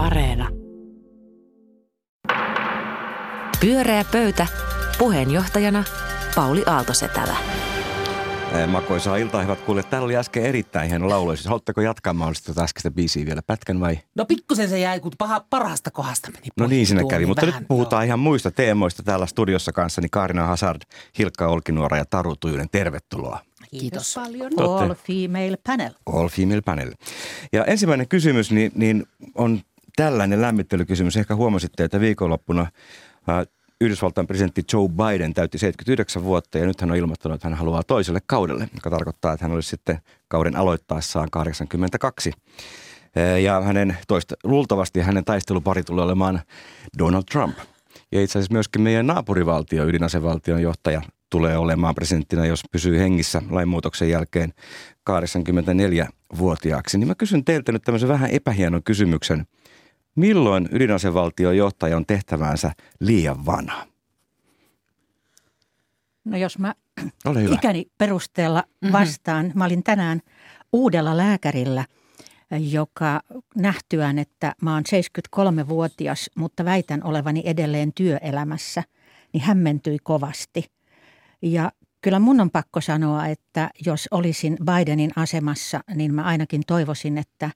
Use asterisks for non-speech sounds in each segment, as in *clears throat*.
Areena. Pyöreä pöytä. Puheenjohtajana Pauli Aaltosetälä. Makoisaa iltaa, hyvät kuulijat. Täällä oli äsken erittäin hieno laulu. Siis haluatteko jatkaa mahdollisesti tätä äskeistä biisiä vielä pätkän vai? No pikkusen se jäi, kun paha, parhaasta kohdasta meni No niin, sinne tuo, kävi. niin Mutta vähän, nyt puhutaan joo. ihan muista teemoista täällä studiossa kanssani. Kaarina Hazard, Hilkka Olkinuora ja Taru Tujunen. Tervetuloa. Kiitos. paljon. Te olette- All female panel. All Female Panel. Ja ensimmäinen kysymys niin, niin on tällainen lämmittelykysymys. Ehkä huomasitte, että viikonloppuna Yhdysvaltain presidentti Joe Biden täytti 79 vuotta ja nyt hän on ilmoittanut, että hän haluaa toiselle kaudelle, joka tarkoittaa, että hän olisi sitten kauden aloittaessaan 82. Ää, Ja hänen toista, luultavasti hänen taistelupari tulee olemaan Donald Trump. Ja itse asiassa myöskin meidän naapurivaltio, ydinasevaltion johtaja, tulee olemaan presidenttinä, jos pysyy hengissä lainmuutoksen jälkeen 84-vuotiaaksi. Niin mä kysyn teiltä nyt tämmöisen vähän epähienon kysymyksen. Milloin ydinasevaltion johtaja on tehtäväänsä liian vanha? No jos mä Ole hyvä. ikäni perusteella vastaan. Mä olin tänään uudella lääkärillä, joka nähtyään, että mä oon 73-vuotias, mutta väitän olevani edelleen työelämässä, niin hämmentyi kovasti. Ja kyllä mun on pakko sanoa, että jos olisin Bidenin asemassa, niin mä ainakin toivoisin, että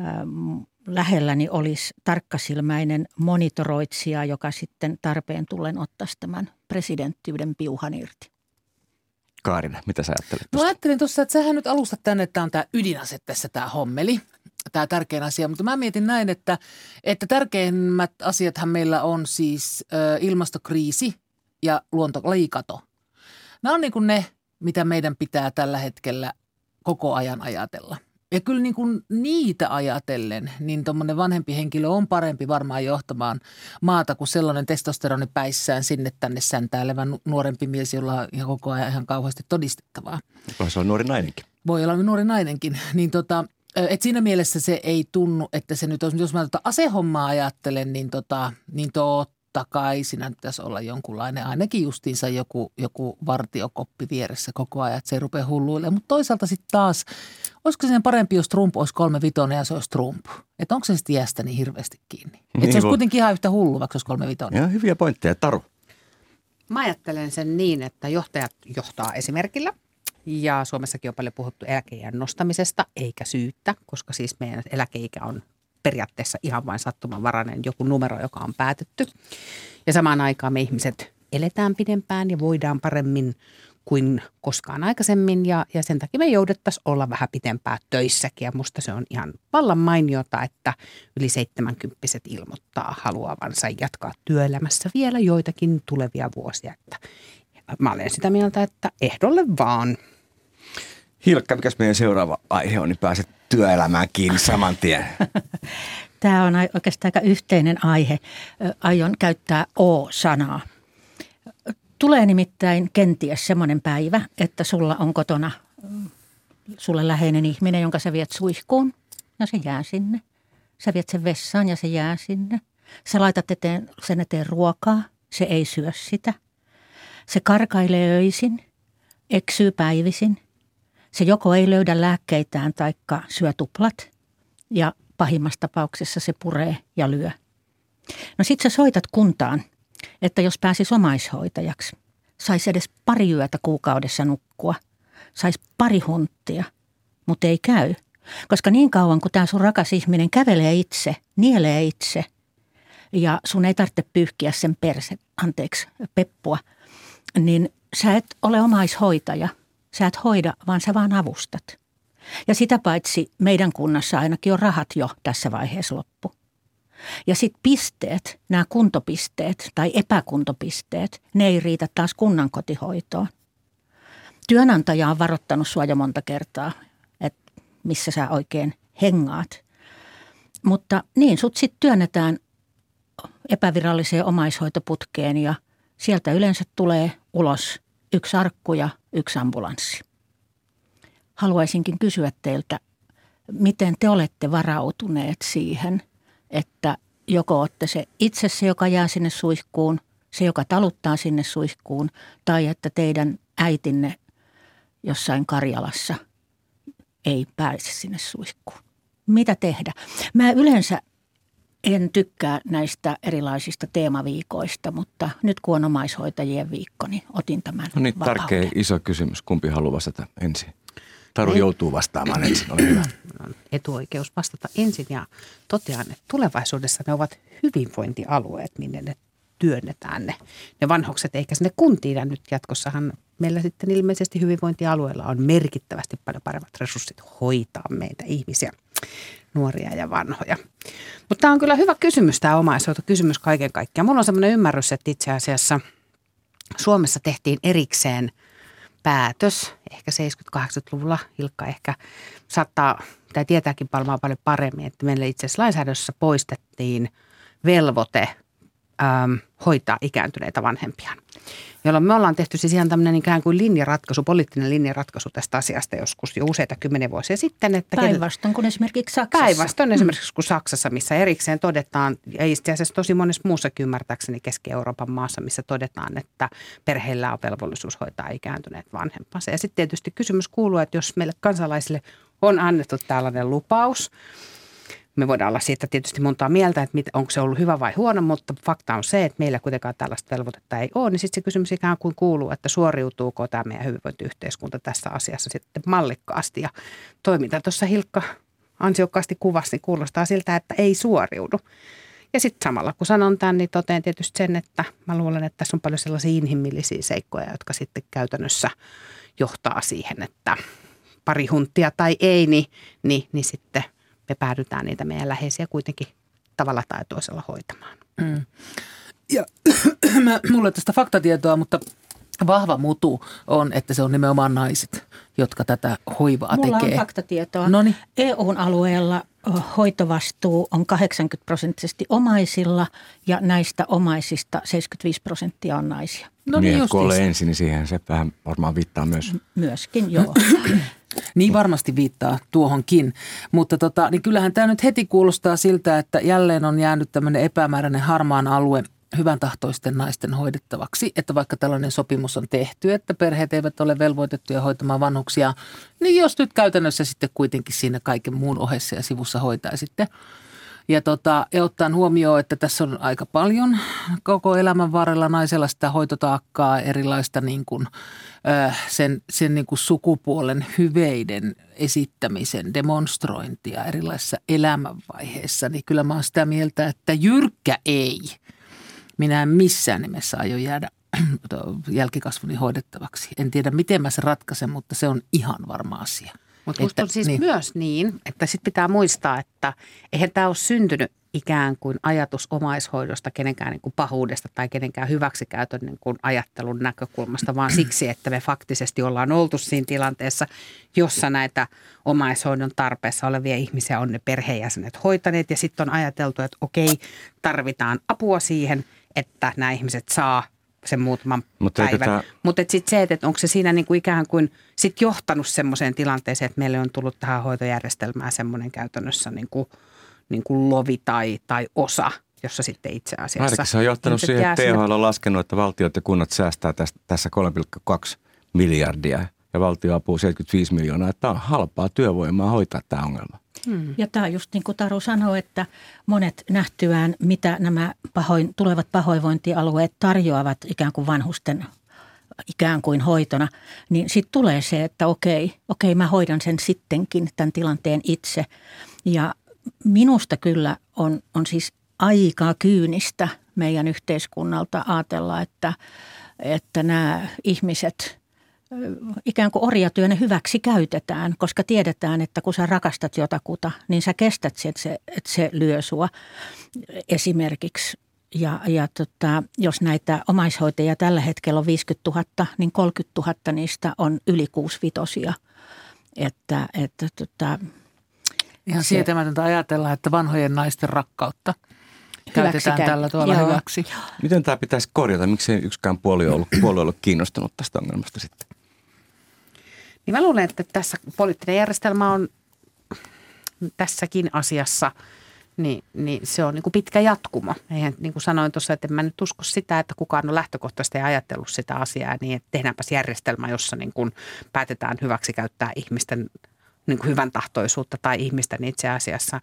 ähm, lähelläni olisi tarkkasilmäinen monitoroitsija, joka sitten tarpeen tullen ottaisi tämän presidenttiyden piuhan irti. Kaarina, mitä sä ajattelet No tuosta? ajattelin tuossa, että sähän nyt alustat tänne, että tämä on tämä ydinase tässä tämä hommeli, tämä tärkein asia. Mutta mä mietin näin, että, että tärkeimmät asiathan meillä on siis ö, ilmastokriisi ja luontolajikato. Nämä on niin kuin ne, mitä meidän pitää tällä hetkellä koko ajan ajatella. Ja kyllä niin kuin niitä ajatellen, niin tuommoinen vanhempi henkilö on parempi varmaan johtamaan maata kuin sellainen testosteroni päissään sinne tänne säntäilevä nu- nuorempi mies, jolla on ihan koko ajan ihan kauheasti todistettavaa Voi se on nuori nainenkin. voi olla nuori nainenkin, *laughs* niin tota, et siinä mielessä se ei tunnu, että se nyt on, jos mä tota asehommaa ajattelen, niin, tota, niin totta kai siinä pitäisi olla jonkunlainen, ainakin justiinsa joku, joku vartiokoppi vieressä koko ajan, että se ei rupea hulluille. Mutta toisaalta sitten taas, olisiko sen parempi, jos Trump olisi kolme vitonen ja se olisi Trump? Että onko se sitten iästä niin hirveästi kiinni? Että Niin se olisi voi- kuitenkin ihan yhtä hullu, vaikka se olisi kolme vitonen. Ja hyviä pointteja. Taru. Mä ajattelen sen niin, että johtajat johtaa esimerkillä. Ja Suomessakin on paljon puhuttu eläkeijän nostamisesta, eikä syyttä, koska siis meidän eläkeikä on periaatteessa ihan vain sattumanvarainen joku numero, joka on päätetty. Ja samaan aikaan me ihmiset eletään pidempään ja voidaan paremmin kuin koskaan aikaisemmin ja, ja sen takia me jouduttaisiin olla vähän pitempään töissäkin ja musta se on ihan vallan mainiota, että yli 70 ilmoittaa haluavansa jatkaa työelämässä vielä joitakin tulevia vuosia. Että mä olen sitä mieltä, että ehdolle vaan. Hilkka, mikäs meidän seuraava aihe on, niin pääset työelämään kiinni saman tien. *laughs* Tämä on oikeastaan aika yhteinen aihe. Aion käyttää O-sanaa. Tulee nimittäin kenties semmoinen päivä, että sulla on kotona mm, sulle läheinen ihminen, jonka sä viet suihkuun ja se jää sinne. Sä viet sen vessaan ja se jää sinne. Sä laitat eteen, sen eteen ruokaa, se ei syö sitä. Se karkailee öisin, eksyy päivisin. Se joko ei löydä lääkkeitään taikka syö tuplat ja pahimmassa tapauksessa se puree ja lyö. No sit sä soitat kuntaan, että jos pääsis omaishoitajaksi, saisi edes pari yötä kuukaudessa nukkua, saisi pari hunttia, mutta ei käy. Koska niin kauan kuin tämä sun rakas ihminen kävelee itse, nielee itse ja sun ei tarvitse pyyhkiä sen perse, anteeksi, peppua, niin sä et ole omaishoitaja. Sä et hoida, vaan sä vaan avustat. Ja sitä paitsi meidän kunnassa ainakin on rahat jo tässä vaiheessa loppu. Ja sitten pisteet, nämä kuntopisteet tai epäkuntopisteet, ne ei riitä taas kunnan kotihoitoon. Työnantaja on varoittanut sua jo monta kertaa, että missä sä oikein hengaat. Mutta niin, sut sitten työnnetään epäviralliseen omaishoitoputkeen ja sieltä yleensä tulee ulos yksi arkku ja yksi ambulanssi. Haluaisinkin kysyä teiltä, miten te olette varautuneet siihen, että joko olette se itse se, joka jää sinne suihkuun, se, joka taluttaa sinne suihkuun, tai että teidän äitinne jossain Karjalassa ei pääse sinne suihkuun. Mitä tehdä? Mä yleensä en tykkää näistä erilaisista teemaviikoista, mutta nyt kun on omaishoitajien viikko, niin otin tämän No niin, vapauden. tärkeä iso kysymys. Kumpi haluaa vastata ensin? Taru joutuu vastaamaan ensin, ole hyvä. on *clears throat* etuoikeus vastata ensin ja totean, että tulevaisuudessa ne ovat hyvinvointialueet, minne ne työnnetään ne, ne vanhukset, eikä sinne kuntiin. Ja nyt jatkossahan meillä sitten ilmeisesti hyvinvointialueella on merkittävästi paljon paremmat resurssit hoitaa meitä ihmisiä, nuoria ja vanhoja. Mutta tämä on kyllä hyvä kysymys, tämä omaishoito kysymys kaiken kaikkiaan. Mulla on sellainen ymmärrys, että itse asiassa Suomessa tehtiin erikseen – päätös, ehkä 70-80-luvulla, Hilkka ehkä saattaa, tai tietääkin paljon, paljon paremmin, että meillä itse asiassa lainsäädännössä poistettiin velvoite hoitaa ikääntyneitä vanhempiaan. Jolloin me ollaan tehty siis ihan tämmöinen ikään kuin linjaratkaisu, poliittinen linjaratkaisu tästä asiasta joskus jo useita kymmenen vuosia sitten. Että Päinvastoin kuin esimerkiksi Saksassa. Päinvastoin esimerkiksi kuin Saksassa, missä erikseen todetaan, ja itse asiassa tosi monessa muussakin ymmärtääkseni Keski-Euroopan maassa, missä todetaan, että perheillä on velvollisuus hoitaa ikääntyneet vanhempansa. Ja sitten tietysti kysymys kuuluu, että jos meille kansalaisille on annettu tällainen lupaus, me voidaan olla siitä tietysti montaa mieltä, että onko se ollut hyvä vai huono, mutta fakta on se, että meillä kuitenkaan tällaista velvoitetta ei ole. Niin sitten se kysymys ikään kuin kuuluu, että suoriutuuko tämä meidän hyvinvointiyhteiskunta tässä asiassa sitten mallikkaasti. Ja toiminta tuossa Hilkka ansiokkaasti kuvasi, niin kuulostaa siltä, että ei suoriudu. Ja sitten samalla kun sanon tämän, niin toteen tietysti sen, että mä luulen, että tässä on paljon sellaisia inhimillisiä seikkoja, jotka sitten käytännössä johtaa siihen, että pari hunttia tai ei, niin, niin, niin sitten – me päädytään niitä meidän läheisiä kuitenkin tavalla tai toisella hoitamaan. Mm. Ja *clears throat* mulla ei tästä faktatietoa, mutta vahva mutu on, että se on nimenomaan naiset, jotka tätä hoivaa Mulla tekee. on faktatietoa. Noniin. EUn alueella hoitovastuu on 80 prosenttisesti omaisilla ja näistä omaisista 75 prosenttia on naisia. No niin, kuolee ensin, niin siihen se vähän varmaan viittaa myös. Myöskin, joo. *clears throat* Niin varmasti viittaa tuohonkin, mutta tota, niin kyllähän tämä nyt heti kuulostaa siltä, että jälleen on jäänyt tämmöinen epämääräinen harmaan alue hyvän tahtoisten naisten hoidettavaksi, että vaikka tällainen sopimus on tehty, että perheet eivät ole velvoitettuja hoitamaan vanhuksia, niin jos nyt käytännössä sitten kuitenkin siinä kaiken muun ohessa ja sivussa hoitaa sitten ja, tota, ja ottaen huomioon, että tässä on aika paljon koko elämän varrella naisella sitä hoitotaakkaa, erilaista niin kuin, sen, sen niin kuin sukupuolen hyveiden esittämisen demonstrointia erilaisissa elämänvaiheissa, niin kyllä mä oon sitä mieltä, että jyrkkä ei. Minä en missään nimessä aio jäädä *clears throat* jälkikasvuni hoidettavaksi. En tiedä, miten mä se ratkaisen, mutta se on ihan varma asia. Mutta musta on siis niin. myös niin, että sitten pitää muistaa, että eihän tämä ole syntynyt ikään kuin ajatus omaishoidosta kenenkään niin kuin pahuudesta tai kenenkään hyväksikäytön niin kuin ajattelun näkökulmasta, vaan *clears throat* siksi, että me faktisesti ollaan oltu siinä tilanteessa, jossa näitä omaishoidon tarpeessa olevia ihmisiä on ne perheenjäsenet hoitaneet ja sitten on ajateltu, että okei, tarvitaan apua siihen, että nämä ihmiset saa sen muutaman Mutta päivän. Tämä... Mutta sitten se, että onko se siinä niin kuin ikään kuin sit johtanut semmoiseen tilanteeseen, että meille on tullut tähän hoitojärjestelmään semmoinen käytännössä niin kuin, niin kuin lovi tai, tai osa, jossa sitten itse asiassa... Ainakin se on johtanut siihen, että THL on laskenut, että valtiot ja kunnat säästää tästä, tässä 3,2 miljardia ja valtio apuu 75 miljoonaa. Että on halpaa työvoimaa hoitaa tämä ongelma. Hmm. Ja tämä just niin kuin Taru sanoi, että monet nähtyään, mitä nämä pahoin, tulevat pahoinvointialueet tarjoavat ikään kuin vanhusten ikään kuin hoitona, niin sitten tulee se, että okei, okei, mä hoidan sen sittenkin, tämän tilanteen itse. Ja minusta kyllä on, on siis aika kyynistä meidän yhteiskunnalta ajatella, että, että nämä ihmiset – ikään kuin orjatyönne hyväksi käytetään, koska tiedetään, että kun sä rakastat jotakuta, niin sä kestät sen, että se, että se lyö sua esimerkiksi. Ja, ja tota, jos näitä omaishoitajia tällä hetkellä on 50 000, niin 30 000 niistä on yli kuusivitosia. Että, että tota, Ihan se, sietämätöntä ajatella, että vanhojen naisten rakkautta käytetään käy. tällä tuolla Joo. hyväksi. Miten tämä pitäisi korjata? Miksi yksikään puolue ollut, puolue ollut kiinnostunut tästä ongelmasta sitten? Niin mä luulen, että tässä poliittinen järjestelmä on tässäkin asiassa, niin, niin se on niin kuin pitkä jatkumo. Eihän, niin kuin sanoin tuossa, että en mä nyt usko sitä, että kukaan on lähtökohtaisesti ajatellut sitä asiaa niin, että tehdäänpäs järjestelmä, jossa niin kuin päätetään hyväksi käyttää ihmisten niin kuin hyvän tahtoisuutta tai ihmisten itse asiassa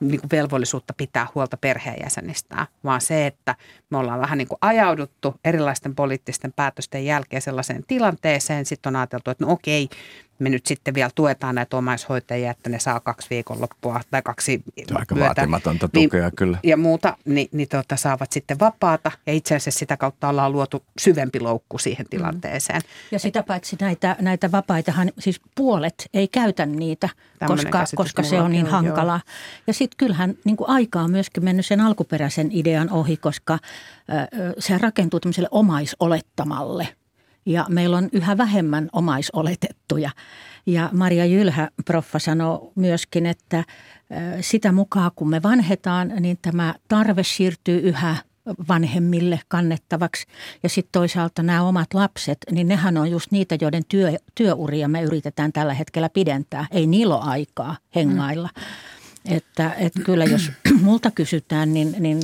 niin kuin velvollisuutta pitää huolta perheenjäsenistään, vaan se, että me ollaan vähän niin kuin ajauduttu erilaisten poliittisten päätösten jälkeen sellaiseen tilanteeseen. Sitten on ajateltu, että no okei, me nyt sitten vielä tuetaan näitä omaishoitajia, että ne saa kaksi viikonloppua tai kaksi aika yötä, vaatimatonta niin- tukea kyllä. ja muuta, niin, niin tuota, saavat sitten vapaata. Ja itse asiassa sitä kautta ollaan luotu syvempi loukku siihen tilanteeseen. Ja sitä paitsi näitä, näitä vapaitahan, siis puolet ei käytä niitä, Tämmöinen koska, koska se on niin on, joo. hankalaa. Ja sitten kyllähän niin kuin aika on myöskin mennyt sen alkuperäisen idean ohi, koska ö, se rakentuu tämmöiselle omaisolettamalle. Ja meillä on yhä vähemmän omaisoletettuja. Ja Maria Jylhä, proffa, sanoo myöskin, että sitä mukaan kun me vanhetaan, niin tämä tarve siirtyy yhä vanhemmille kannettavaksi. Ja sitten toisaalta nämä omat lapset, niin nehän on just niitä, joiden työ, työuria me yritetään tällä hetkellä pidentää. Ei niillä ole aikaa hengailla. Että, että kyllä jos *clears throat* multa kysytään, niin, niin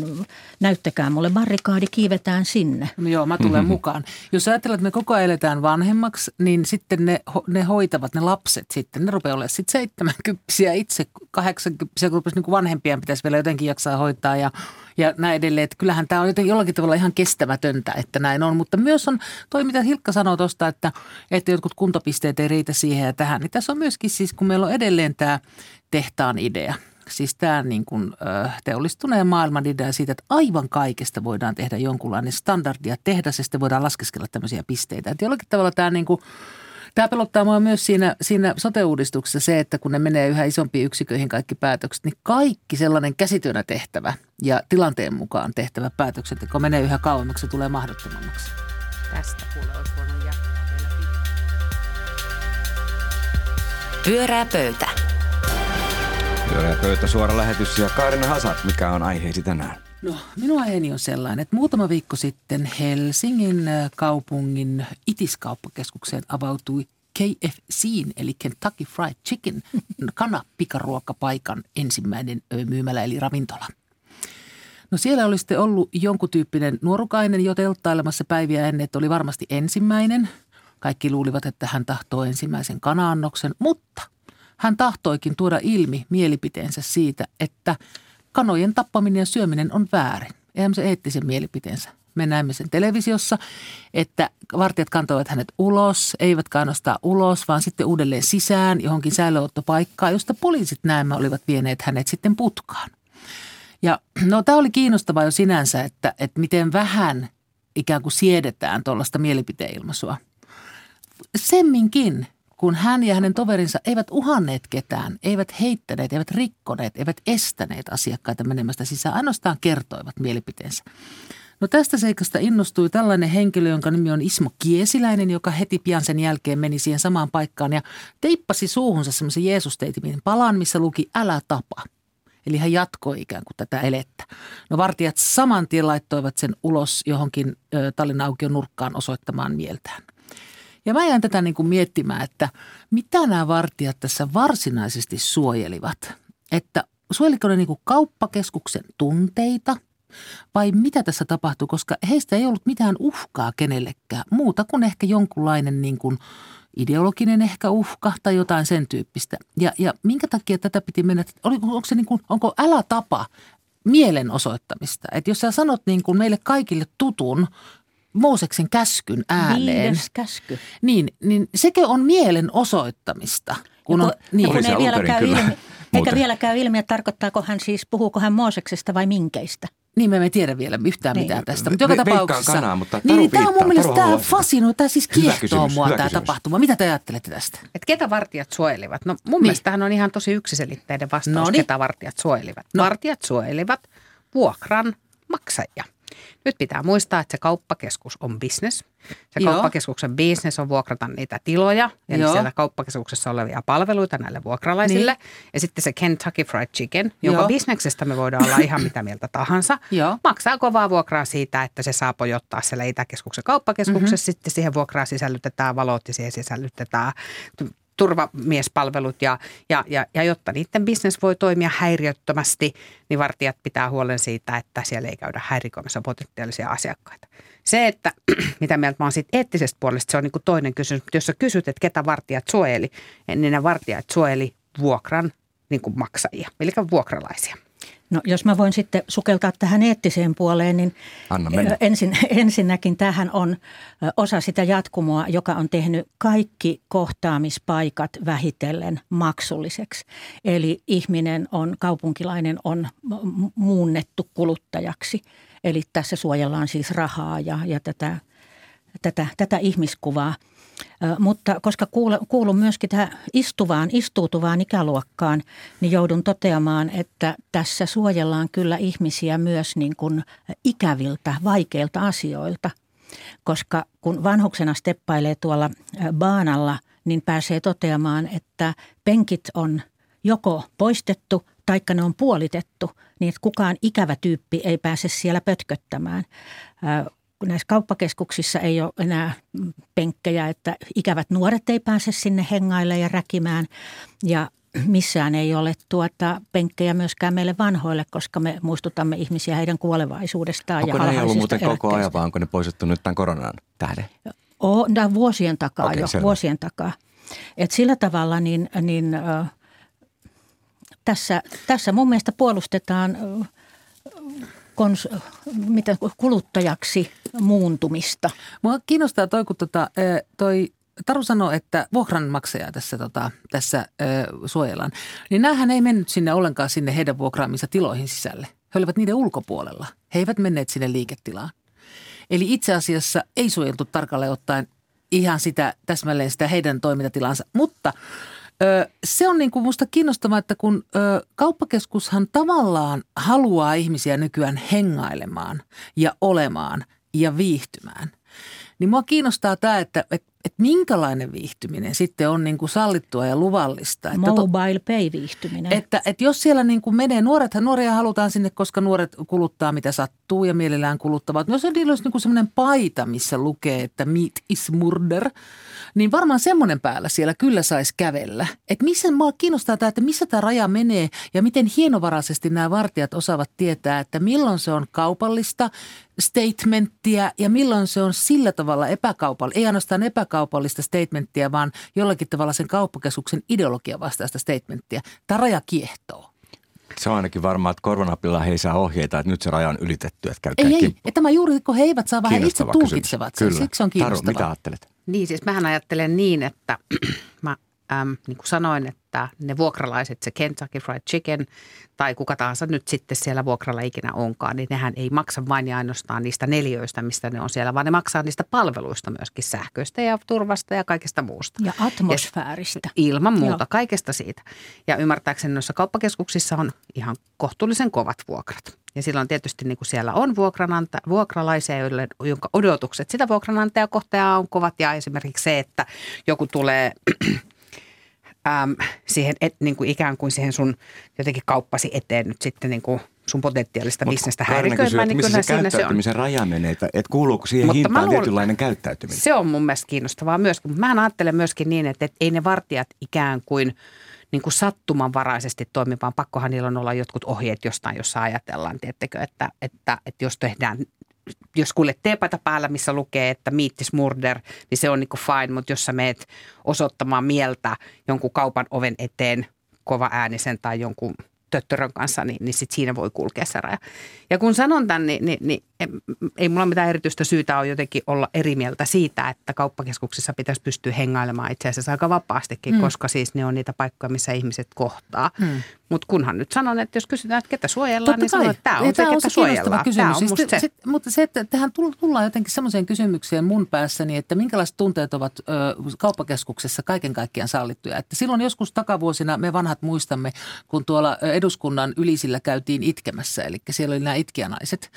näyttäkää mulle barrikaadi, kiivetään sinne. No joo, mä tulen mukaan. Jos ajatellaan, että me koko ajan eletään vanhemmaksi, niin sitten ne, ne hoitavat, ne lapset sitten, ne rupeaa olemaan sitten 70 itse 80 kun rupesi niin kuin vanhempien pitäisi vielä jotenkin jaksaa hoitaa ja, ja näin edelleen. Että kyllähän tämä on jotenkin jollakin tavalla ihan kestämätöntä, että näin on. Mutta myös on toi, mitä Hilkka sanoi tuosta, että, että jotkut kuntopisteet ei riitä siihen ja tähän. Niin tässä on myöskin siis, kun meillä on edelleen tämä tehtaan idea – Siis tämä niin kuin, teollistuneen maailman idea siitä, että aivan kaikesta voidaan tehdä jonkunlainen standardi ja tehdas ja sitten voidaan laskeskella tämmöisiä pisteitä. Että jollakin tavalla tämä niin kuin, Tämä pelottaa mua myös siinä, siinä sote-uudistuksessa se, että kun ne menee yhä isompiin yksiköihin kaikki päätökset, niin kaikki sellainen käsityönä tehtävä ja tilanteen mukaan tehtävä päätöksenteko menee yhä kauemmaksi tulee mahdottomammaksi. Tästä kuule olisi voinut jatkaa vielä. Pyörää pöytä. Pyöreä pöytä, suora lähetys ja Kaarina Hasat, mikä on aiheesi tänään? No, minun aiheeni on sellainen, että muutama viikko sitten Helsingin kaupungin itiskauppakeskukseen avautui KFCin, eli Kentucky Fried Chicken, *laughs* kanapikaruokapaikan ensimmäinen myymälä eli ravintola. No siellä oli sitten ollut jonkun tyyppinen nuorukainen jo telttailemassa päiviä ennen, että oli varmasti ensimmäinen. Kaikki luulivat, että hän tahtoo ensimmäisen kanaannoksen, mutta hän tahtoikin tuoda ilmi mielipiteensä siitä, että kanojen tappaminen ja syöminen on väärin. Eihän se eettisen mielipiteensä. Me näemme sen televisiossa, että vartijat kantoivat hänet ulos, eivät ainoastaan ulos, vaan sitten uudelleen sisään johonkin säilöottopaikkaan, josta poliisit näemme olivat vieneet hänet sitten putkaan. Ja no tämä oli kiinnostavaa jo sinänsä, että, että miten vähän ikään kuin siedetään tuollaista mielipiteenilmaisua. Semminkin, kun hän ja hänen toverinsa eivät uhanneet ketään, eivät heittäneet, eivät rikkoneet, eivät estäneet asiakkaita menemästä sisään, ainoastaan kertoivat mielipiteensä. No tästä seikasta innostui tällainen henkilö, jonka nimi on Ismo Kiesiläinen, joka heti pian sen jälkeen meni siihen samaan paikkaan ja teippasi suuhunsa semmoisen Jeesusteitimin palan, missä luki älä tapa. Eli hän jatkoi ikään kuin tätä elettä. No vartijat saman tien laittoivat sen ulos johonkin ö, Tallinnan aukion nurkkaan osoittamaan mieltään. Ja mä jäin tätä niin kuin miettimään, että mitä nämä vartijat tässä varsinaisesti suojelivat. Että suojeliko ne niin kuin kauppakeskuksen tunteita vai mitä tässä tapahtui, koska heistä ei ollut mitään uhkaa kenellekään muuta kuin ehkä jonkunlainen niin kuin ideologinen ehkä uhka tai jotain sen tyyppistä. Ja, ja minkä takia tätä piti mennä, oli, onko, se niin kuin, onko älä tapa mielenosoittamista? Että jos sä sanot niin kuin meille kaikille tutun Mooseksen käskyn ääneen, Viides käsky. niin, niin sekö on mielen osoittamista? Kun Ja on, kun- niin, kun ei vielä käy kyllä, ilmi, eikä *laughs* vielä käy ilmi, että tarkoittaako hän siis, puhuuko hän Mooseksesta vai minkeistä. niin me emme tiedä vielä yhtään Niin. mitään tästä. Mutta joka Ve- tapauksessa. kanaa, mutta niin, Taru tämä on mun mielestä, tämä fasinoi, tämä siis kiehtoo kysymys, mua tämä kysymys. tapahtuma. Mitä te ajattelette tästä? Että ketä vartijat suojelivat? No mun Niin. mielestä on ihan tosi yksiselitteinen vastaus, Noniin. ketä vartijat suojelivat. No. Vartijat suojelivat vuokran maksajia. Nyt pitää muistaa, että se kauppakeskus on business. Se Joo. kauppakeskuksen business on vuokrata niitä tiloja, eli Joo. siellä kauppakeskuksessa olevia palveluita näille vuokralaisille. Niin. Ja sitten se Kentucky Fried Chicken, jonka Joo. bisneksestä me voidaan olla ihan mitä mieltä tahansa. *coughs* Joo. Maksaa kovaa vuokraa siitä, että se saa pojottaa siellä Itäkeskuksen kauppakeskuksessa. Mm-hmm. Sitten siihen vuokraa sisällytetään valot ja siihen sisällytetään turvamiespalvelut ja, ja, ja, ja jotta niiden bisnes voi toimia häiriöttömästi, niin vartijat pitää huolen siitä, että siellä ei käydä häirikoimassa potentiaalisia asiakkaita. Se, että *clears throat* mitä mieltä mä oon siitä eettisestä puolesta, se on niin kuin toinen kysymys. Mutta jos sä kysyt, että ketä vartijat suojeli, niin ne vartijat suojeli vuokran niin kuin maksajia, eli vuokralaisia. No jos mä voin sitten sukeltaa tähän eettiseen puoleen, niin Anna mennä. ensin, *laughs* ensinnäkin tähän on osa sitä jatkumoa, joka on tehnyt kaikki kohtaamispaikat vähitellen maksulliseksi. Eli ihminen on, kaupunkilainen on muunnettu kuluttajaksi. Eli tässä suojellaan siis rahaa ja, ja tätä, tätä, tätä ihmiskuvaa – mutta koska kuulun myöskin tähän istuvaan, istuutuvaan ikäluokkaan, niin joudun toteamaan, että tässä suojellaan kyllä ihmisiä myös niin kuin ikäviltä, vaikeilta asioilta. Koska kun vanhuksena steppailee tuolla baanalla, niin pääsee toteamaan, että penkit on joko poistettu taikka ne on puolitettu, niin että kukaan ikävä tyyppi ei pääse siellä pötköttämään näissä kauppakeskuksissa ei ole enää penkkejä, että ikävät nuoret ei pääse sinne hengaille ja räkimään ja missään ei ole tuota penkkejä myöskään meille vanhoille, koska me muistutamme ihmisiä heidän kuolevaisuudestaan onko ja ne ollut muuten koko ajan vai onko ne poistettu nyt tämän koronan tähden? Oh, vuosien takaa okay, jo, selvä. vuosien takaa. Et sillä tavalla niin, niin äh, tässä, tässä mun mielestä puolustetaan äh, kons- mitä, kuluttajaksi muuntumista. Mua kiinnostaa toi, kun tota, toi Taru sanoi, että vuokranmaksaja tässä, tota, tässä ö, suojellaan. Niin näähän ei mennyt sinne ollenkaan sinne heidän vuokraamissa tiloihin sisälle. He olivat niiden ulkopuolella. He eivät menneet sinne liiketilaan. Eli itse asiassa ei suojeltu tarkalleen ottaen ihan sitä täsmälleen sitä heidän toimintatilansa. Mutta se on niin kuin musta kiinnostavaa, että kun kauppakeskushan tavallaan haluaa ihmisiä nykyään hengailemaan ja olemaan ja viihtymään, niin mua kiinnostaa tämä, että, että, että minkälainen viihtyminen sitten on niin kuin sallittua ja luvallista. Että Mobile pay-viihtyminen. Että, että jos siellä niin kuin menee, nuoret, nuoria halutaan sinne, koska nuoret kuluttaa mitä sattuu ja mielellään kuluttavat. Jos niillä olisi niin kuin sellainen paita, missä lukee, että meat is murder – niin varmaan semmoinen päällä siellä kyllä saisi kävellä. Että missä, mua kiinnostaa tämä, että missä tämä raja menee ja miten hienovaraisesti nämä vartijat osaavat tietää, että milloin se on kaupallista statementtia ja milloin se on sillä tavalla epäkaupallista, ei ainoastaan epäkaupallista statementtia, vaan jollakin tavalla sen kauppakeskuksen ideologia vastaista statementtia. Tämä raja kiehtoo. Se on ainakin varmaa, että korvanapilla he ei saa ohjeita, että nyt se raja on ylitetty, että käykää Ei, ei. Että tämä juuri, kun he eivät saa, vaan he itse tulkitsevat sen. Siksi on kiinnostavaa. Taru, mitä ajattelet? Niin, siis mähän ajattelen niin, että *clears throat* mä äm, niin kuin sanoin, että ne vuokralaiset, se Kentucky Fried Chicken tai kuka tahansa nyt sitten siellä vuokralla ikinä onkaan, niin nehän ei maksa vain ja ainoastaan niistä neljöistä, mistä ne on siellä, vaan ne maksaa niistä palveluista myöskin sähköistä ja turvasta ja kaikesta muusta. Ja atmosfääristä. Ja ilman muuta, Joo. kaikesta siitä. Ja ymmärtääkseni noissa kauppakeskuksissa on ihan kohtuullisen kovat vuokrat. Ja silloin tietysti niin kuin siellä on vuokrananta, vuokralaisia, joille, jonka odotukset sitä vuokranantajakohtajaa on kovat. Ja esimerkiksi se, että joku tulee äm, siihen, et, niin kuin ikään kuin siihen sun jotenkin kauppasi eteen nyt sitten niin kuin sun potentiaalista Mut bisnestä häiriköimään. Niin missä se käyttäytymisen se on. raja menee, että, että kuuluuko siihen Mutta hintaan luulen, tietynlainen käyttäytyminen? Se on mun mielestä kiinnostavaa myöskin. Mutta mä ajattelen myöskin niin, että, että ei ne vartijat ikään kuin – niin kuin sattumanvaraisesti toimi, vaan pakkohan niillä on olla jotkut ohjeet jostain, jossa ajatellaan, tiettekö, että, että, että jos tehdään jos kuulet teepaita päällä, missä lukee, että miittis murder, niin se on niin kuin fine, mutta jos sä meet osoittamaan mieltä jonkun kaupan oven eteen kova äänisen tai jonkun töttörön kanssa, niin, niin sit siinä voi kulkea se raja. Ja kun sanon tämän, niin, niin, niin ei mulla mitään erityistä syytä ole jotenkin olla eri mieltä siitä, että kauppakeskuksissa pitäisi pystyä hengailemaan itse asiassa aika vapaastikin, mm. koska siis ne on niitä paikkoja, missä ihmiset kohtaa. Mm. Mutta kunhan nyt sanon, että jos kysytään, että ketä suojellaan, Totta niin sanon, että tämä on tämä se, ketä suojellaan. Kysymys. Tämä on siis se. Sit, mutta se, että tähän tullaan jotenkin semmoiseen kysymykseen mun päässäni, että minkälaiset tunteet ovat ö, kauppakeskuksessa kaiken kaikkiaan sallittuja. Että silloin joskus takavuosina me vanhat muistamme, kun tuolla eduskunnan ylisillä käytiin itkemässä, eli siellä oli nämä itkijänaiset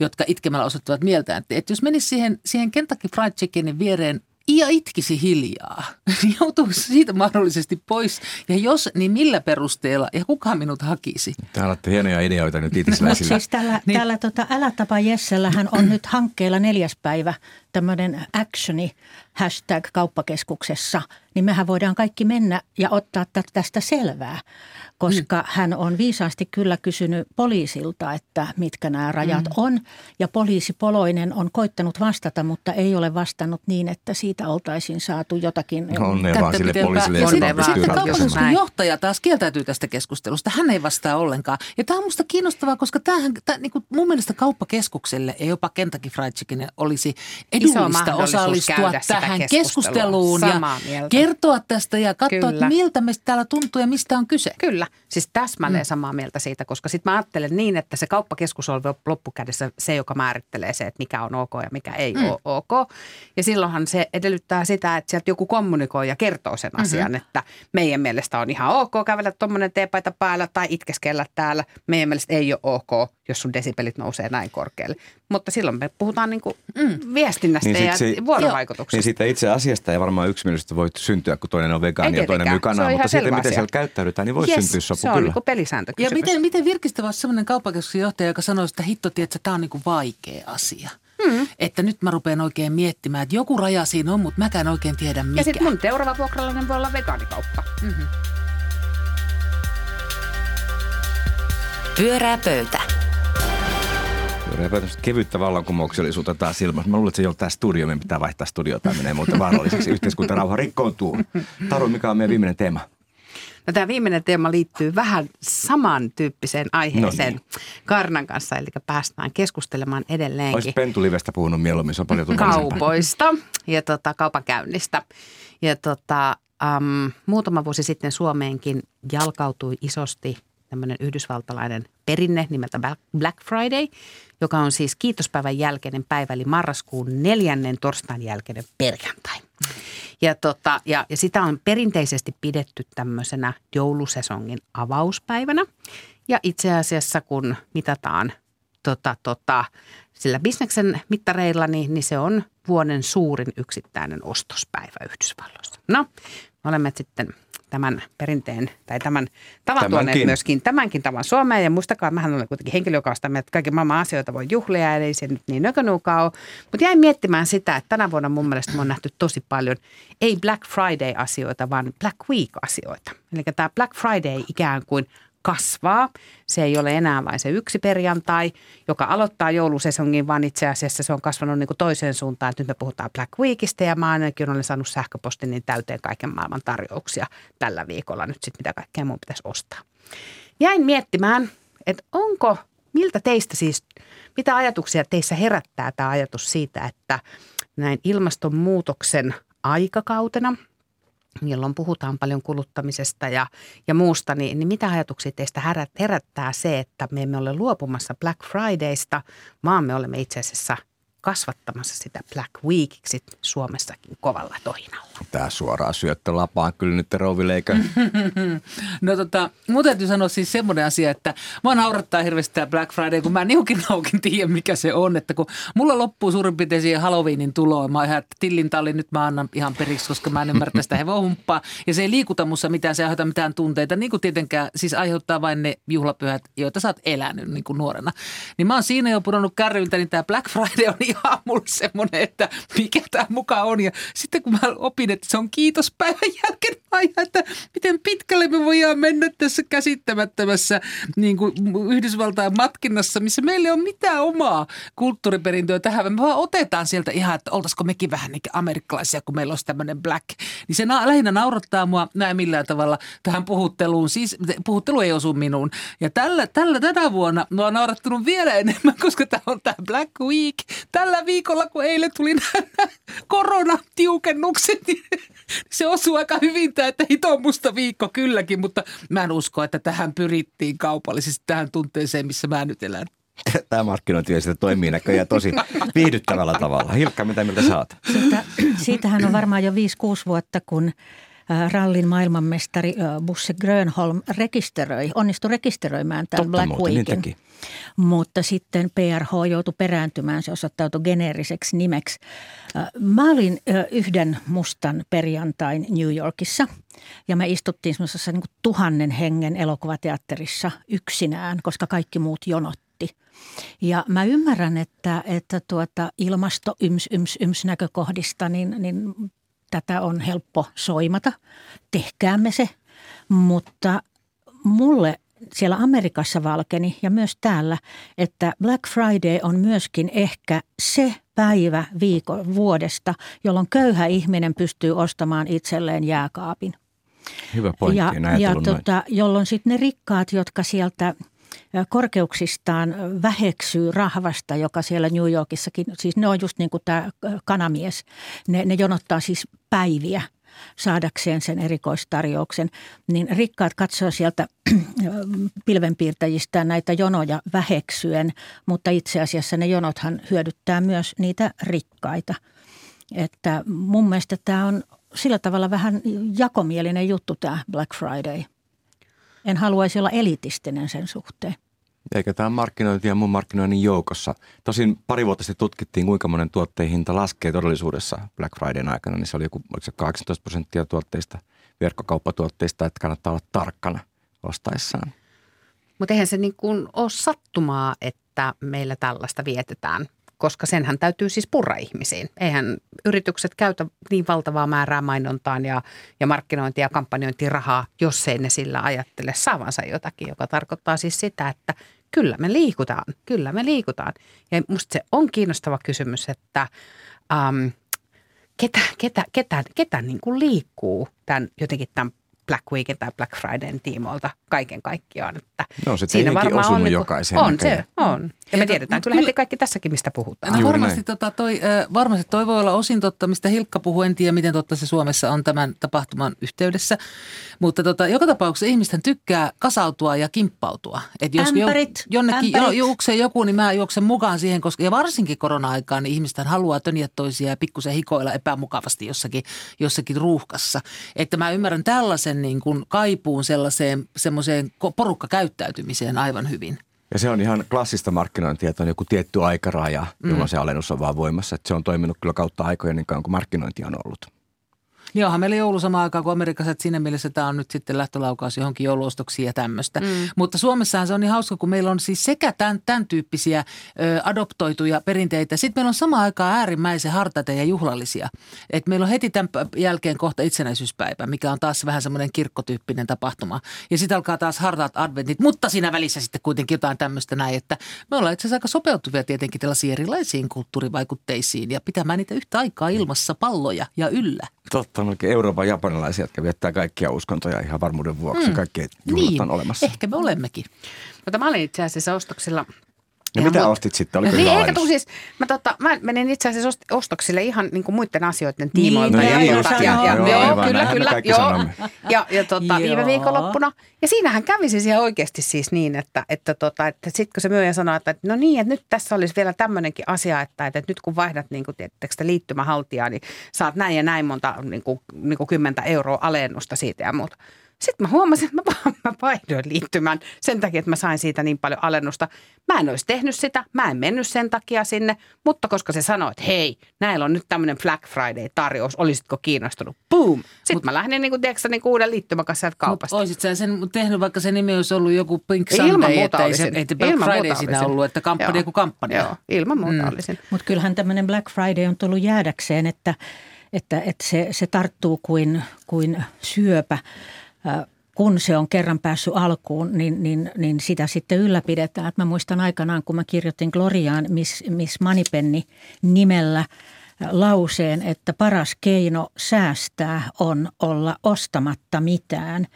jotka itkemällä osoittavat mieltä, että, että jos menisi siihen, siihen Kentucky Fried Chickenin viereen ja itkisi hiljaa, *laughs* niin joutuisi siitä mahdollisesti pois. Ja jos, niin millä perusteella ja kuka minut hakisi? Täällä olette hienoja ideoita nyt *laughs* itisläisillä. siis täällä, niin. täällä tota, Älä tapa Jessellähän on *clears throat* nyt hankkeella neljäs päivä tämmöinen actioni hashtag kauppakeskuksessa, niin mehän voidaan kaikki mennä ja ottaa tästä selvää koska mm. hän on viisaasti kyllä kysynyt poliisilta, että mitkä nämä rajat mm. on. Ja poliisi Poloinen on koittanut vastata, mutta ei ole vastannut niin, että siitä oltaisiin saatu jotakin. Onnea vaan sille poliisille, joka Sitten johtaja taas kieltäytyy tästä keskustelusta. Hän ei vastaa ollenkaan. Ja tämä on minusta kiinnostavaa, koska tämähän, tämä, niin kuin mun mielestä kauppakeskukselle ja jopa Kentucky Fried Chicken olisi edullista osallistua tähän keskusteluun ja mieltä. kertoa tästä ja katsoa, että miltä meistä täällä tuntuu ja mistä on kyse. Kyllä. Siis täsmälleen mm. samaa mieltä siitä, koska sitten mä ajattelen niin, että se kauppakeskus on loppukädessä se, joka määrittelee se, että mikä on ok ja mikä ei mm. ole ok. Ja silloinhan se edellyttää sitä, että sieltä joku kommunikoi ja kertoo sen mm-hmm. asian, että meidän mielestä on ihan ok kävellä tuommoinen teepaita päällä tai itkeskellä täällä. Meidän mielestä ei ole ok, jos sun desipelit nousee näin korkealle. Mutta silloin me puhutaan niin kuin mm. viestinnästä niin ja se, vuorovaikutuksesta. Niin siitä itse asiasta ei varmaan yksimielisyyttä voi syntyä, kun toinen on vegaani ja toinen myy kanaa, mutta siitä, miten siellä käyttäydytään, niin voi yes, syntyä sopu se on kyllä. niin pelisääntö Ja miten, miten virkistävä olisi sellainen kauppakeskuksen johtaja, joka sanoo, että hitto, että tämä on niin kuin vaikea asia. Hmm. Että nyt mä rupean oikein miettimään, että joku raja siinä on, mutta mäkään oikein tiedä mikä. Ja sitten mun seuraava vuokralainen voi olla vegaanikauppa. Mm-hmm. Pyörää pöytä. Kevyttä vallankumouksellisuutta taas ilmassa. Mä luulen, että se ei ole tämä studio. Meidän pitää vaihtaa studiota. Tämä menee muuten vaaralliseksi. *laughs* Yhteiskuntarauha rikkoontuu. Taru, mikä on meidän viimeinen teema? No, tämä viimeinen teema liittyy vähän samantyyppiseen aiheeseen no niin. Karnan kanssa, eli päästään keskustelemaan edelleenkin. Olisi Pentulivestä puhunut mieluummin, se on paljon Kaupoista ja tota, kaupankäynnistä. Ja tota, um, muutama vuosi sitten Suomeenkin jalkautui isosti tämmöinen yhdysvaltalainen perinne nimeltä Black Friday, joka on siis kiitospäivän jälkeinen päivä, eli marraskuun neljännen torstain jälkeinen perjantai. Ja, tota, ja, ja sitä on perinteisesti pidetty tämmöisenä joulusesongin avauspäivänä. Ja itse asiassa kun mitataan tota, tota, sillä bisneksen mittareilla, niin, niin se on vuoden suurin yksittäinen ostospäivä Yhdysvalloissa. No, me olemme sitten tämän perinteen tai tämän tavan tämänkin. tuoneet myöskin tämänkin tavan Suomeen. Ja muistakaa, mähän olen kuitenkin henkilö, joka on sitä että kaiken maailman asioita voi juhlia, eli se nyt niin nökönuukaa ole. Mutta jäin miettimään sitä, että tänä vuonna mun mielestä me on nähty tosi paljon, ei Black Friday-asioita, vaan Black Week-asioita. Eli tämä Black Friday ikään kuin kasvaa. Se ei ole enää vain se yksi perjantai, joka aloittaa joulusesongin, vaan itse asiassa se on kasvanut niin kuin toiseen suuntaan. Nyt me puhutaan Black Weekistä ja mä ainakin olen saanut sähköpostin niin täyteen kaiken maailman tarjouksia tällä viikolla nyt sitten, mitä kaikkea mun pitäisi ostaa. Jäin miettimään, että onko, miltä teistä siis, mitä ajatuksia teissä herättää tämä ajatus siitä, että näin ilmastonmuutoksen aikakautena – jolloin puhutaan paljon kuluttamisesta ja, ja muusta, niin, niin mitä ajatuksia teistä herättää se, että me emme ole luopumassa Black Fridaysta, vaan me olemme itse asiassa – kasvattamassa sitä Black Weekiksi Suomessakin kovalla tohinalla. Tämä suoraan syöttö lapaan kyllä nyt rouvileikö. *laughs* no tota, mun täytyy sanoa siis semmoinen asia, että mä naurattaa hirveästi tämä Black Friday, kun mä niukin naukin tiedä, mikä se on. Että kun mulla loppuu suurin piirtein siihen Halloweenin tuloon, mä ihan, että tillin talli nyt mä annan ihan periksi, koska mä en ymmärrä sitä hevohumppaa. Ja se ei liikuta mussa mitään, se aiheuttaa mitään tunteita, niin kuin tietenkään, siis aiheuttaa vain ne juhlapyhät, joita sä oot elänyt niin kuin nuorena. Niin mä oon siinä jo pudonnut kärryltä, niin tämä Black Friday on ihan mulle semmoinen, että mikä tämä mukaan on. Ja sitten kun mä opin, että se on kiitospäivän *laughs* jälkeen, mä että miten pitkälle me voidaan mennä tässä käsittämättömässä niin kuin Yhdysvaltain matkinnassa, missä meillä ei ole mitään omaa kulttuuriperintöä tähän. Me vaan otetaan sieltä ihan, että oltaisiko mekin vähän niin amerikkalaisia, kun meillä olisi tämmöinen black. Niin se na- lähinnä naurattaa mua näin millään tavalla tähän puhutteluun. Siis puhuttelu ei osu minuun. Ja tällä, tällä tänä vuonna mä oon naurattunut vielä enemmän, *laughs* koska tämä on tämä Black Week. Tällä viikolla, kun eilen tuli nämä koronatiukennukset, niin se osuu aika hyvin tämä, että hito musta viikko kylläkin, mutta mä en usko, että tähän pyrittiin kaupallisesti tähän tunteeseen, missä mä nyt elän. Tämä markkinointi sitä toimii näköjään tosi viihdyttävällä tavalla. Hilkka, mitä mieltä saat? Siitä, siitähän on varmaan jo 5-6 vuotta, kun rallin maailmanmestari Busse Grönholm rekisteröi, onnistui rekisteröimään tämän Totta Black muuten, niin Weekin. Niin Mutta sitten PRH joutui perääntymään, se osoittautui geneeriseksi nimeksi. Mä olin yhden mustan perjantain New Yorkissa ja me istuttiin semmoisessa niin tuhannen hengen elokuvateatterissa yksinään, koska kaikki muut jonotti. Ja mä ymmärrän, että, että tuota ilmasto yms, yms, yms näkökohdista, niin, niin tätä on helppo soimata. Tehkäämme se. Mutta mulle siellä Amerikassa valkeni ja myös täällä, että Black Friday on myöskin ehkä se päivä viikon vuodesta, jolloin köyhä ihminen pystyy ostamaan itselleen jääkaapin. Hyvä pointti, ja, ja tota, jolloin sitten ne rikkaat, jotka sieltä korkeuksistaan väheksyy rahvasta, joka siellä New Yorkissakin, siis ne on just niin kuin tämä kanamies, ne, ne jonottaa siis päiviä saadakseen sen erikoistarjouksen, niin rikkaat katsoo sieltä pilvenpiirtäjistä näitä jonoja väheksyen, mutta itse asiassa ne jonothan hyödyttää myös niitä rikkaita. Että mun mielestä tämä on sillä tavalla vähän jakomielinen juttu tämä Black Friday. En haluaisi olla elitistinen sen suhteen. Eikä tämä markkinointi ja muun markkinoinnin joukossa. Tosin pari vuotta sitten tutkittiin, kuinka monen tuotteen hinta laskee todellisuudessa Black Fridayn aikana, niin se oli joku oliko se 18 prosenttia tuotteista, verkkokauppatuotteista, että kannattaa olla tarkkana ostaessaan. Mutta eihän se niin kuin ole sattumaa, että meillä tällaista vietetään, koska senhän täytyy siis purra ihmisiin. Eihän yritykset käytä niin valtavaa määrää mainontaan ja, ja markkinointia ja kampanjointiin rahaa, jos ei ne sillä ajattele saavansa jotakin, joka tarkoittaa siis sitä, että kyllä me liikutaan, kyllä me liikutaan. Ja musta se on kiinnostava kysymys, että ähm, ketä, ketä, ketä, ketä niin kuin liikkuu tämän, jotenkin tämän Black Weekin tai Black Fridayn tiimoilta kaiken kaikkiaan. Että no se siinä varmaan on niin jokaiseen On se, on. Ja me tiedetään kyllä heti kaikki tässäkin, mistä puhutaan. No varmasti, tota, toi, varmasti toi voi olla osin totta, mistä Hilkka puhuu. En tiedä, miten totta se Suomessa on tämän tapahtuman yhteydessä. Mutta tota, joka tapauksessa ihmisten tykkää kasautua ja kimppautua. Et jos ämpärit, jo, jonnekin jo, juoksee joku, niin mä juoksen mukaan siihen. Koska, ja varsinkin korona-aikaan niin ihmisten haluaa töniä toisia ja pikkusen hikoilla epämukavasti jossakin, jossakin ruuhkassa. Että mä ymmärrän tällaisen niin kuin kaipuun sellaiseen semmoiseen porukkakäyttäytymiseen aivan hyvin. Ja se on ihan klassista markkinointia, että on joku tietty aikaraja, jolloin mm. se alennus on vaan voimassa. Että se on toiminut kyllä kautta aikojen niin kauan kuin markkinointi on ollut. Joo, meillä joulu samaan aikaan kuin Amerikassa, että siinä mielessä tämä on nyt sitten lähtölaukaus johonkin jouluostoksiin ja tämmöistä. Mm. Mutta Suomessahan se on niin hauska, kun meillä on siis sekä tämän, tämän tyyppisiä ö, adoptoituja perinteitä. Sitten meillä on samaan aikaan äärimmäisen hartaita ja juhlallisia. Et meillä on heti tämän jälkeen kohta itsenäisyyspäivä, mikä on taas vähän semmoinen kirkkotyyppinen tapahtuma. Ja sitten alkaa taas hartaat adventit, mutta siinä välissä sitten kuitenkin jotain tämmöistä näin, että me ollaan itse asiassa aika sopeutuvia tietenkin tällaisiin erilaisiin kulttuurivaikutteisiin ja pitämään niitä yhtä aikaa ilmassa palloja ja yllä. Totta, on oikein Euroopan japanilaisia, jotka viettää kaikkia uskontoja ihan varmuuden vuoksi. Mm. Kaikki niin, on olemassa. ehkä me olemmekin. Mutta mä olin itse asiassa ostoksilla ja mitä mut, ostit sitten? Oliko niin, eikä siis, mä, tota, mä menin itse asiassa ostoksille ihan niin kuin muiden asioiden tiimoilta. Niin, ja, niin, tota, ja, ja, joo, joo, aivan, kyllä, kyllä. Joo. Ja, ja tota, Joo. viime viikonloppuna. Ja siinähän kävi siis ihan oikeasti siis niin, että, että, tota, että sitten kun se myyjä sanoi, että no niin, että nyt tässä olisi vielä tämmöinenkin asia, että, että nyt kun vaihdat niin kuin, tiedättekö, liittymähaltijaa, niin saat näin ja näin monta niin kuin, niin kuin 10 euroa alennusta siitä ja muuta. Sitten mä huomasin, että mä, vaan- mä vaihdoin liittymään sen takia, että mä sain siitä niin paljon alennusta. Mä en olisi tehnyt sitä, mä en mennyt sen takia sinne, mutta koska se sanoi, että hei, näillä on nyt tämmöinen Black Friday-tarjous, olisitko kiinnostunut? Boom! Sitten Mut, mä lähdin niin kuin, tiedätkö, niin kuin uuden liittymän kanssa sieltä kaupasta. Mutta olisit sä sen tehnyt, vaikka se nimi olisi ollut joku Pink Ilman Sunday, muuta että ei, se, ei Black Ilman Friday siinä ollut, että kampanja Joo. kuin kampanja. Joo, ilman muuta Mm. olisin. Mutta kyllähän tämmöinen Black Friday on tullut jäädäkseen, että, että, että se, se tarttuu kuin, kuin syöpä. Kun se on kerran päässyt alkuun, niin, niin, niin sitä sitten ylläpidetään. Et mä muistan aikanaan, kun mä kirjoitin Gloriaan Miss, Miss Manipenni nimellä lauseen, että paras keino säästää on olla ostamatta mitään,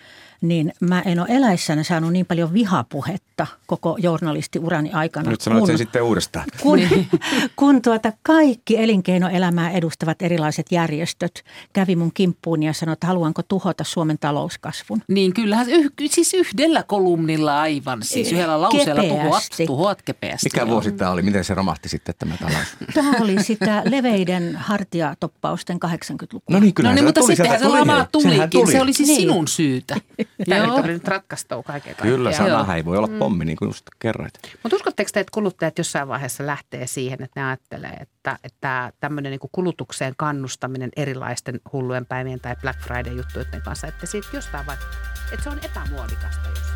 niin mä en ole eläissäni saanut niin paljon vihapuhetta koko journalistiurani aikana. Nyt sanoit kun- sen sitten uudestaan. kun, *laughs* kun tuota kaikki elinkeinoelämää edustavat erilaiset järjestöt kävi mun kimppuun ja sanoi, että haluanko tuhota Suomen talouskasvun. Niin kyllähän, yh, siis yhdellä kolumnilla aivan, siis yhdellä lauseella tuhoat, tuhoat kepeästi. Mikä vuosi tämä oli? Miten se romahti sitten tämä talous? *laughs* Tämä oli sitä leveiden hartiatoppausten 80-lukua. No niin, kyllä No niin, mutta sittenhän se lama tulikin. Se oli siis Niin. sinun syytä. *laughs* Tämä nyt Joo. oli nyt ratkaistua kaiken Kyllä, kaikkiaan. sanahan ei voi olla pommi, niin kuin just kerroit. Mutta uskotteko te, että kuluttajat jossain vaiheessa lähtee siihen, että ne ajattelee, että, että tämmöinen niin kulutukseen kannustaminen erilaisten hullujen päivien tai Black Friday-juttujen kanssa, että siitä jostain vaikka, että se on epämuodikasta jossain.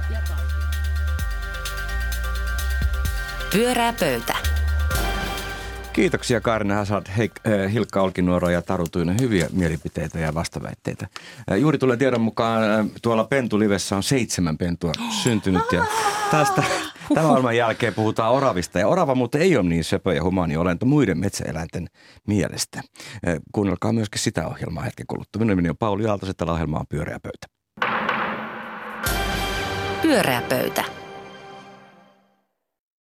Pyöreä pöytä. Kiitoksia Kaarina Hasad, Heik- äh, Hilkka Olkinuoro ja Taru Tuinen. Hyviä mielipiteitä ja vastaväitteitä. Äh, juuri tulee tiedon mukaan äh, tuolla Pentulivessä on seitsemän pentua *gasps* syntynyt ja tästä *gasps* tämän maailman jälkeen puhutaan oravista. Ja orava muuten ei ole niin söpö ja humaani olento muiden metsäeläinten mielestä. Äh, kuunnelkaa myöskin sitä ohjelmaa hetken kuluttua. Minun nimeni on Pauli Aaltoset, tällä ohjelma on Pyöreä pöytä. Pyöreä pöytä.